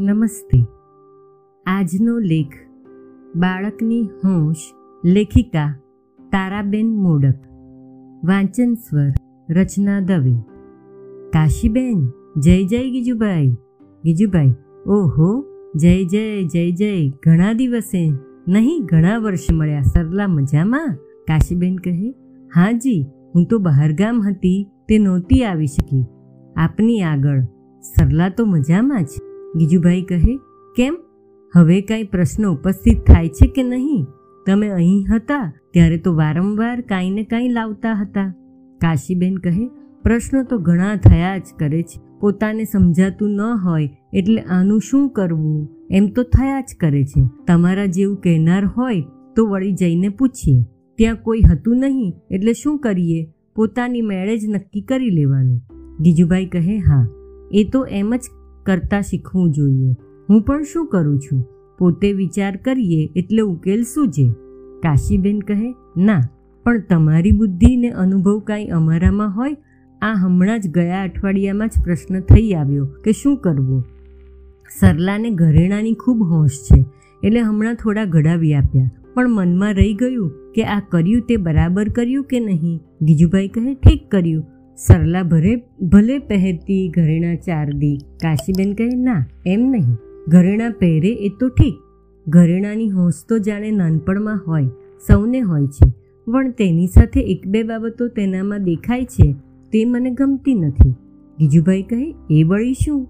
નમસ્તે. આજનો લેખ, બાળકની હોશ, લેખિકા, તારાબેન મોડક, વાંચન સ્વર, રચના દવે. કાશીબેન, જય જય ગીજુભાઈ. ગીજુભાઈ, ઓહો, જય જય જય જય, ઘણા દિવસે, નહીં, ઘણા વર્ષ મળ્યા, સરલા મજામાં? કાશીબેન કહે હાજી હું તો બહારગામ હતી, તે નહોતી આવી શકી. આપની આગળ, સરલા તો મજામાં જ. ગીજુભાઈ કહે, કેમ? હવે કાંઈ પ્રશ્ન ઉપસ્થિત થાય છે કે નહીં? તમે અહીં હતા, ત્યારે તો વારંવાર કાંઈ ને કાંઈ લાવતા હતા. કાશીબેન કહે, પ્રશ્નો તો ઘણા થયા જ કરે છે. પોતાને સમજાતું ન હોય, એટલે આનું શું કરવું? એમ તો થયા જ કરે છે. તમારા જેવું કહેનાર હોય, તો વળી જઈને પૂછીએ. ત્યાં કોઈ હતું નહીં, એટલે શું કરીએ? પોતાની મેળે જ નક્કી કરી લેવાનું. ગીજુભાઈ કહે, હા, એ તો એમ જ કરતાં શીખવું જોઈએ. હું પણ શું કરું છું? પોતે વિચાર કરીએ એટલે ઉકેલ શું છે? કાશીબેન કહે, ના, પણ તમારી બુદ્ધિ ને અનુભવ કાંઈ અમારામાં હોય? આ હમણાં જ ગયા અઠવાડિયામાં જ પ્રશ્ન થઈ આવ્યો કે શું કરવું? સરલાને ઘરેણાની ખૂબ હોશ છે, એટલે હમણાં થોડા ઘડાવી આપ્યા. પણ મનમાં રહી ગયું કે આ કર્યું તે બરાબર કર્યું કે નહીં? ગીજુભાઈ કહે, ઠીક કર્યું. સરલા ભરે, ભલે પહેરતી ઘરેણા ચાર દી. કાશીબેન કહે, ના, એમ નહીં. ઘરેણા પહેરે એ તો ઠીક. ઘરેણાની હોંશ તો જાણે નાનપણમાં હોય, સૌને હોય છે. પણ તેની સાથે એક બે બાબતો તેનામાં દેખાય છે, તે મને ગમતી નથી. ગીજુભાઈ કહે, એ વળી શું?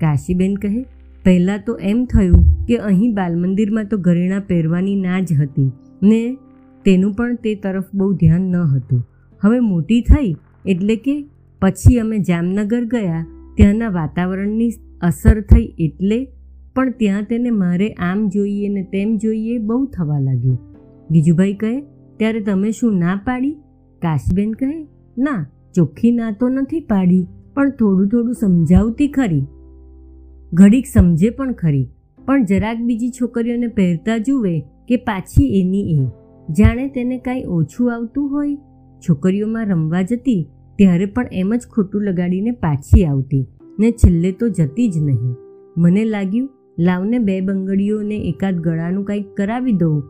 કાશીબેન કહે, પહેલાં તો એમ થયું કે અહીં બાલમંદિરમાં તો ઘરેણાં પહેરવાની ના જ હતી ને તેનું પણ તે તરફ બહુ ધ્યાન ન હતું. હવે મોટી થઈ એટલે કે પછી અમે જામનગર ગયા, ત્યાંના વાતાવરણની અસર થઈ એટલે પણ ત્યાં તેને મારે આમ જોઈએ ને તેમ જોઈએ બહુ થવા લાગ્યું. ગીજુભાઈ કહે, ત્યારે તમે શું ના પાડી? કાશબેન કહે, ના, ચોખ્ખી ના તો નથી પાડી, પણ થોડું થોડું સમજાવતી ખરી. ઘડીક સમજે પણ ખરી, પણ જરાક બીજી છોકરીઓને પહેરતા જુએ કે પાછી એની એ. જાણે તેને કાંઈ ઓછું આવતું હોય છોકરીઓમાં રમવા જતી ત્યારે પણ એમ જ ખોટું લગાડીને પાછી આવતી. ને છેલ્લે તો જતી જ નહીં. મને લાગ્યું, લાવને બે બંગડીઓને એકાદ ગળાનું કંઈક કરાવી દઉં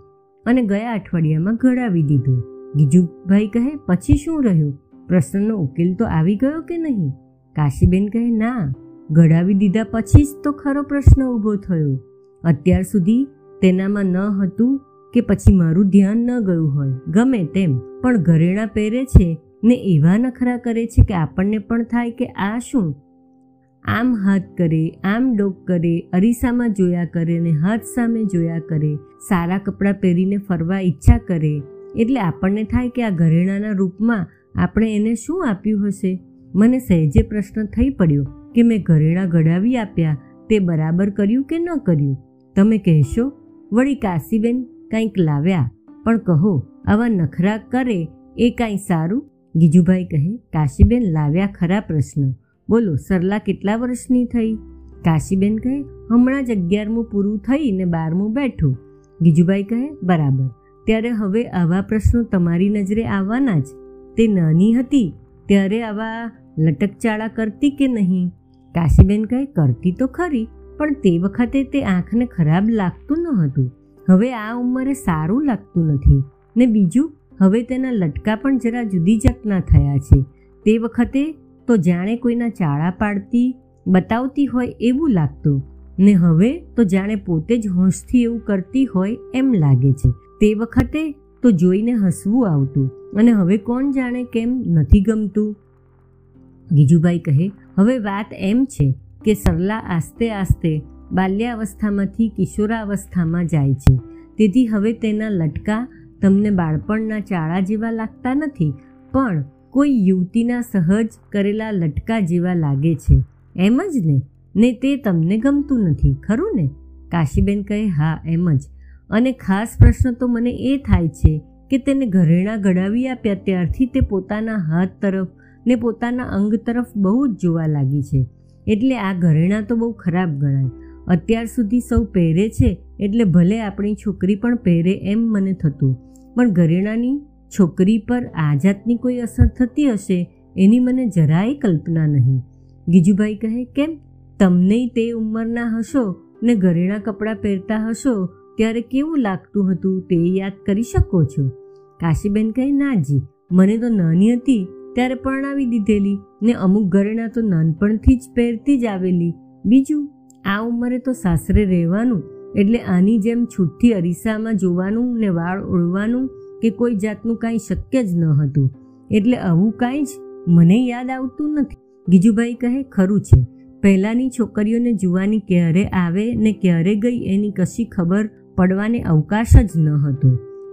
અને ગયા અઠવાડિયામાં ગળાવી દીધું. ગીજુભાઈ કહે, પછી શું રહ્યું? પ્રશ્નનો ઉકેલ તો આવી ગયો કે નહીં? કાશીબેન કહે, ના ગળાવી દીધા પછી જ તો ખરો પ્રશ્ન ઊભો થયો. અત્યાર સુધી તેનામાં ન હતું કે પછી મારું ધ્યાન ન ગયું હોય, ગમે તેમ. પણ ઘરેણાં પહેરે છે ને એવા નખરા કરે છે કે આપણને પણ થાય કે આ શું? આમ હાથ કરે, આમ ડોક કરે, અરીસામાં જોયા કરે ને હાથ સામે જોયા કરે, સારા કપડાં પહેરીને ફરવા ઈચ્છા કરે. એટલે આપણને થાય કે આ ઘરેણાના રૂપમાં આપણે એને શું આપ્યું હશે? મને સહેજે પ્રશ્ન થઈ પડ્યો કે મેં ઘરેણાં ઘડાવી આપ્યા તે બરાબર કર્યું કે ન કર્યું? તમે કહેશો, વળી કાશીબેન કંઈક લાવ્યા. પણ કહો, આવા નખરા કરે એ કાંઈ સારું? ગીજુભાઈ કહે, કાશીબેન લાવ્યા ખરા પ્રશ્ન. બોલો, સરલા કેટલા વર્ષની થઈ? કાશીબેન કહે, હમણાં જ અગિયારમું પૂરું થઈ ને બારમું બેઠું. ગીજુભાઈ કહે, બરાબર. ત્યારે હવે આવા પ્રશ્નો તમારી નજરે આવવાના જ? તે નાની હતી, ત્યારે આવા લટકચાળા કરતી કે નહીં? કાશીબેન કહે, કરતી તો ખરી, પણ તે વખતે તે આંખને ખરાબ લાગતું ન હતું. હવે આ ઉંમરે સારું લાગતું નથી. ને બીજું, હવે તેના લટકા પણ જરા જુદી જાતના થયા છે. તે વખતે તો જાણે કોઈના ચાળા પાડતી, બતાવતી હોય એવું લાગતું. ને હવે તો જાણે પોતે જ હોંશથી એવું કરતી હોય એમ લાગે છે. તે વખતે તો જોઈને હસવું આવતું. અને હવે કોણ જાણે કેમ નથી ગમતું? ગીજુભાઈ કહે, હવે વાત એમ છે કે સરલા આસ્તે આસ્તે બાલ્યાવસ્થામાંથી કિશોરાવસ્થામાં જાય છે. તેથી હવે તેના લટકા તમને બાળપણના ચાળા જેવા લાગતા નથી, પણ કોઈ યુવતીના સહજ કરેલા લટકા જેવા લાગે છે. એમ જ ને? ને તે તમને ગમતું નથી, ખરું ને? કાશીબેન કહે, હા, એમ જ. અને ખાસ પ્રશ્ન તો મને એ થાય છે કે તેને ઘરેણાં ઘડાવી આપ્યા ત્યારથી તે પોતાના હાથ તરફ ને પોતાના અંગ તરફ બહુ જ જોવા લાગી છે. એટલે આ ઘરેણાં તો બહુ ખરાબ ગણાય. અત્યાર સુધી સૌ પહેરે છે એટલે ભલે આપણી છોકરી પણ પહેરે એમ મને થતું. પણ ઘરેણાની છોકરી પર આ જાતની કોઈ અસર થતી હશે એની મને જરાય કલ્પના નહીં. ગીજુભાઈ કહે, કેમ? તમને તે ઉંમરના હશો ને ઘરેણા કપડાં પહેરતા હશો ત્યારે કેવું લાગતું હતું તે યાદ કરી શકો છો? કાશીબેન કહે નાજી મને તો નાની હતી ત્યારે પરણાવી દીધેલી ને અમુક ઘરેણાં તો નાનપણથી જ પહેરતી જ આવેલી. બીજું? આ ઉંમરે તો સાસરે રહેવાનું, એટલે આની જેમ છૂટથી અરીસામાં જોવાનું ને વાળ ઓળવાનું કે કોઈ જાતનું કાંઈ શક્ય જ ન હતું. એટલે આવું કાંઈ જ મને યાદ આવતું નથી. ગીજુભાઈ કહે, ખરું છે. પહેલાંની છોકરીઓને જોવાની ક્યારે આવે ને ક્યારે ગઈ એની કશી ખબર પડવાને અવકાશ જ ન હતો.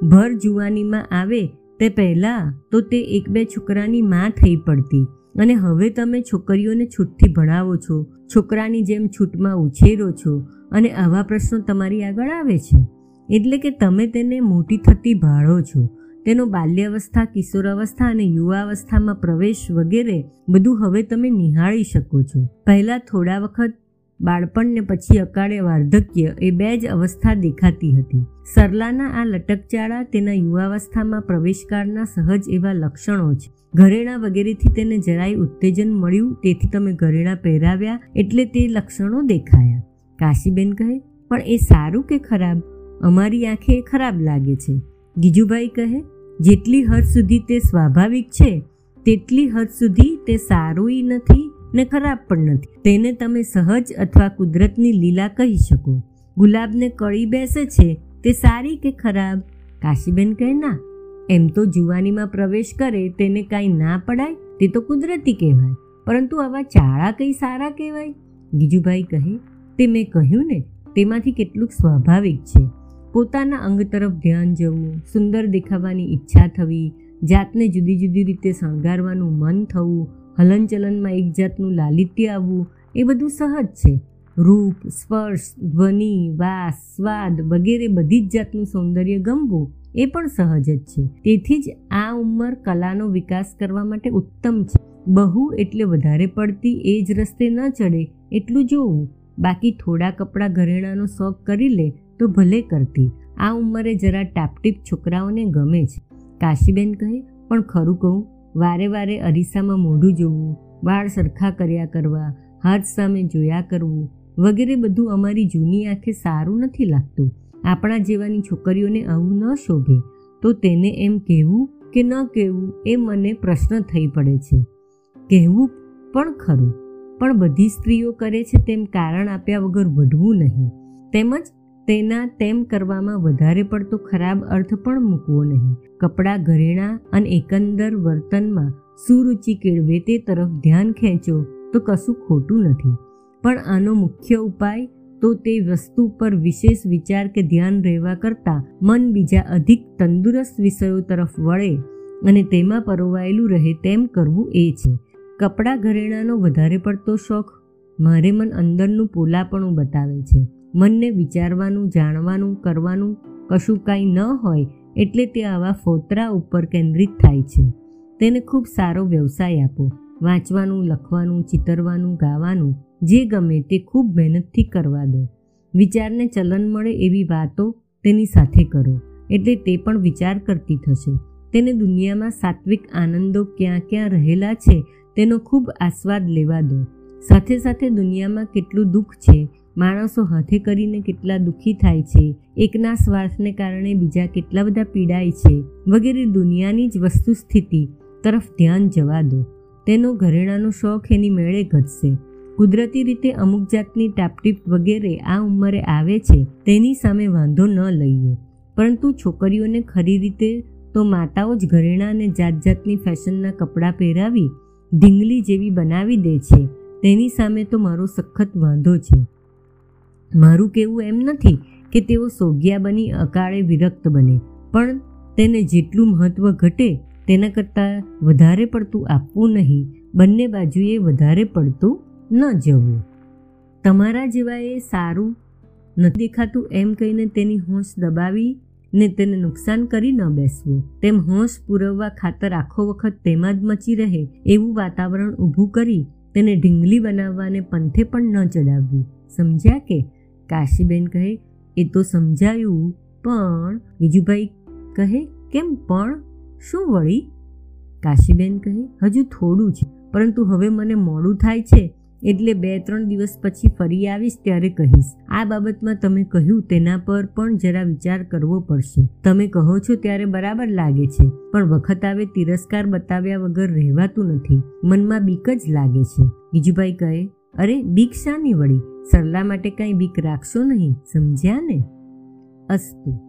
ભર જુવાનીમાં આવે તે પહેલાં તો તે એક બે છોકરાની માં થઈ પડતી. અને હવે તમે છોકરીઓને છૂટથી ભણાવો છો, છોકરાની જેમ છૂટમાં ઉછેરો છો અને આવા પ્રશ્નો તમારી આગળ આવે છે. એટલે કે તમે તેને મોટી થતી ભાળો છો. તેનો બાલ્યાવસ્થા, કિશોરાવસ્થા અને યુવાવસ્થામાં પ્રવેશ વગેરે બધું હવે તમે નિહાળી શકો છો. પહેલાં થોડા વખત બાળપણ ને પછી અકાળે વાર્ધક્ય એ બે જ અવસ્થા દેખાતી હતી. સરલાના આ લટકચાળા તેના યુવાવસ્થામાં પ્રવેશકાળના સહજ એવા લક્ષણો છે. ઘરેણા વગેરેથી તેને જરાય ઉત્તેજન મળ્યું, તેથી તમે ઘરેણા પહેરાવ્યા એટલે તે લક્ષણો દેખાયા. કાશીબેન કહે, પણ એ સારું કે ખરાબ? અમારી આંખે ખરાબ લાગે છે. ગીજુભાઈ કહે, જેટલી હદ સુધી તે સ્વાભાવિક છે, તેટલી હદ સુધી તે સારું નથી. ને ખરાબ પણ નથી. તેને તમે સહજ અથવા કુદરતની લીલા કહી શકો. ગુલાબને કળી બેસે છે, તે સારી કે ખરાબ? કાશીબેન કહે, ના. એમ તો જુવાનીમાં પ્રવેશ કરે, તેને કાંઈ ના પડાય, તે તો કુદરતી કહેવાય. પરંતુ આવા ચાળા કંઈ સારા કહેવાય? ગીજુભાઈ કહે, તે મેં કહ્યું ને, તેમાંથી કેટલુંક સ્વાભાવિક છે. પોતાના અંગ તરફ ધ્યાન જવું, સુંદર દેખાવાની ઈચ્છા થવી, જાતને જુદી જુદી રીતે શણગારવાનું મન થવું હલનચલનમાં એક જાતનું લાલિત્ય આવવું, એ બધું સહજ છે. રૂપ, સ્પર્શ, ધ્વનિ, વાસ, સ્વાદ વગેરે બધી જ જાતનું સૌંદર્ય ગમવું, એ પણ સહજ જ છે. તેથી જ આ ઉંમર કલાનો વિકાસ કરવા માટે ઉત્તમ છે. બહુ એટલે વધારે પડતી એ જ રસ્તે ન ચડે એટલું જોવું. બાકી થોડા કપડાં ઘરેણાનો શોખ કરી લે તો ભલે કરતી. આ ઉંમરે જરા ટાપટીપ છોકરાઓને ગમે છે. કાશીબેન કહે, પણ ખરું કહું વારે વારે અરીસામાં મોઢું જોવું, વાળ સરખા કર્યા કરવા, હાથ સામે જોયા કરવું વગેરે બધું અમારી જૂની આંખે સારું નથી લાગતું. આપણા જેવાની છોકરીઓને આવું ન શોભે તો તેને એમ કહેવું કે ન કહેવું એ મને પ્રશ્ન થઈ પડે છે. કહેવું પણ ખરું, પણ બધી સ્ત્રીઓ કરે છે તેમ કારણ આપ્યા વગર વઢવું નહીં. તેમજ તેના તેમ કરવામાં વધારે પડતો ખરાબ અર્થ પણ મૂકવો નહીં. કપડાં ઘરેણાં અને એકંદર વર્તનમાં સુરુચિ કેળવે તે તરફ ધ્યાન ખેંચો તો કશું ખોટું નથી. પણ આનો મુખ્ય ઉપાય તો તે વસ્તુ પર વિશેષ વિચાર કે ધ્યાન રહેવા કરતાં મન બીજા અધિક તંદુરસ્ત વિષયો તરફ વળે અને તેમાં પરોવાયેલું રહે તેમ કરવું એ છે. કપડાં ઘરેણાંનો વધારે પડતો શોખ મારે મન અંદરનું પોલાપણું બતાવે છે. મનને વિચારવાનું, જાણવાનું, કરવાનું કશું કાંઈ ન હોય એટલે તે આવા ફોતરા ઉપર કેન્દ્રિત થાય છે. તેને ખૂબ સારો વ્યવસાય આપો. વાંચવાનું, લખવાનું, ચિતરવાનું, ગાવાનું, જે ગમે તે ખૂબ મહેનતથી કરવા દો. વિચારને ચલન મળે એવી વાતો તેની સાથે કરો, એટલે તે પણ વિચાર કરતી થશે. તેને દુનિયામાં સાત્વિક આનંદો ક્યાં ક્યાં રહેલા છે તેનો ખૂબ આસ્વાદ લેવા દો. સાથે સાથે દુનિયામાં કેટલું દુઃખ છે માણસો હાથે કરીને કેટલા દુઃખી થાય છે, એકના સ્વાર્થને કારણે બીજા કેટલા બધા પીડાય છે, વગેરે દુનિયાની જ વસ્તુ સ્થિતિ તરફ ધ્યાન જવા દો. તેનો ઘરેણાનો શોખ એની મેળે ઘટશે. કુદરતી રીતે અમુક જાતની ટાપટીપ વગેરે આ ઉંમરે આવે છે, તેની સામે વાંધો ન લઈએ. પરંતુ છોકરીઓને ખરી રીતે તો માતાઓ જ ઘરેણાં અને જાત જાતની ફેશનના કપડાં પહેરાવી, ઢીંગલી જેવી બનાવી દે છે. તેની સામે તો મારો સખત વાંધો છે. મારું કહેવું એમ નથી કે તેઓ સોગ્યા બની, અકાળે વિરક્ત બને, પણ તેને જેટલું મહત્ત્વ ઘટે તેના કરતાં વધારે પડતું આપવું નહીં, બંને બાજુએ વધારે પડતું ન જવું. તમારા જેવાએ સારું નથી દેખાતું એમ કહીને તેની હોંશ દબાવી ને તેને નુકસાન કરી ન બેસવું. તેમ હોશ પુરવવા ખાતર આખો વખત તેમાં જ મચી રહે એવું વાતાવરણ ઊભું કરી તેને ઢીંગલી બનાવવાને પંથે પણ ન ચડાવવી. સમજ્યા કે કાશીબેન કહે, એ તો સમજાયું, પણ બીજુભાઈ કહે, કેમ પણ? શું વળી? કાશીબેન કહે, હજુ થોડું છે, પરંતુ હવે મને મોડું થાય છે, એટલે બે ત્રણ દિવસ પછી ફરી આવીશ ત્યારે કહીશ. આ બાબતમાં તમે કહ્યું તેના પર પણ જરા વિચાર કરવો પડશે. તમે કહો છો ત્યારે બરાબર લાગે છે, પણ વખત આવે તિરસ્કાર બતાવ્યા વગર રહેવાતું નથી. મનમાં બીક જ લાગે છે. બીજુભાઈ કહે, અરે, બીક શાની વળી? સરલા માટે કાંઈ બીક રાખશો નહીં સમજ્યા ને? અસ્તુ.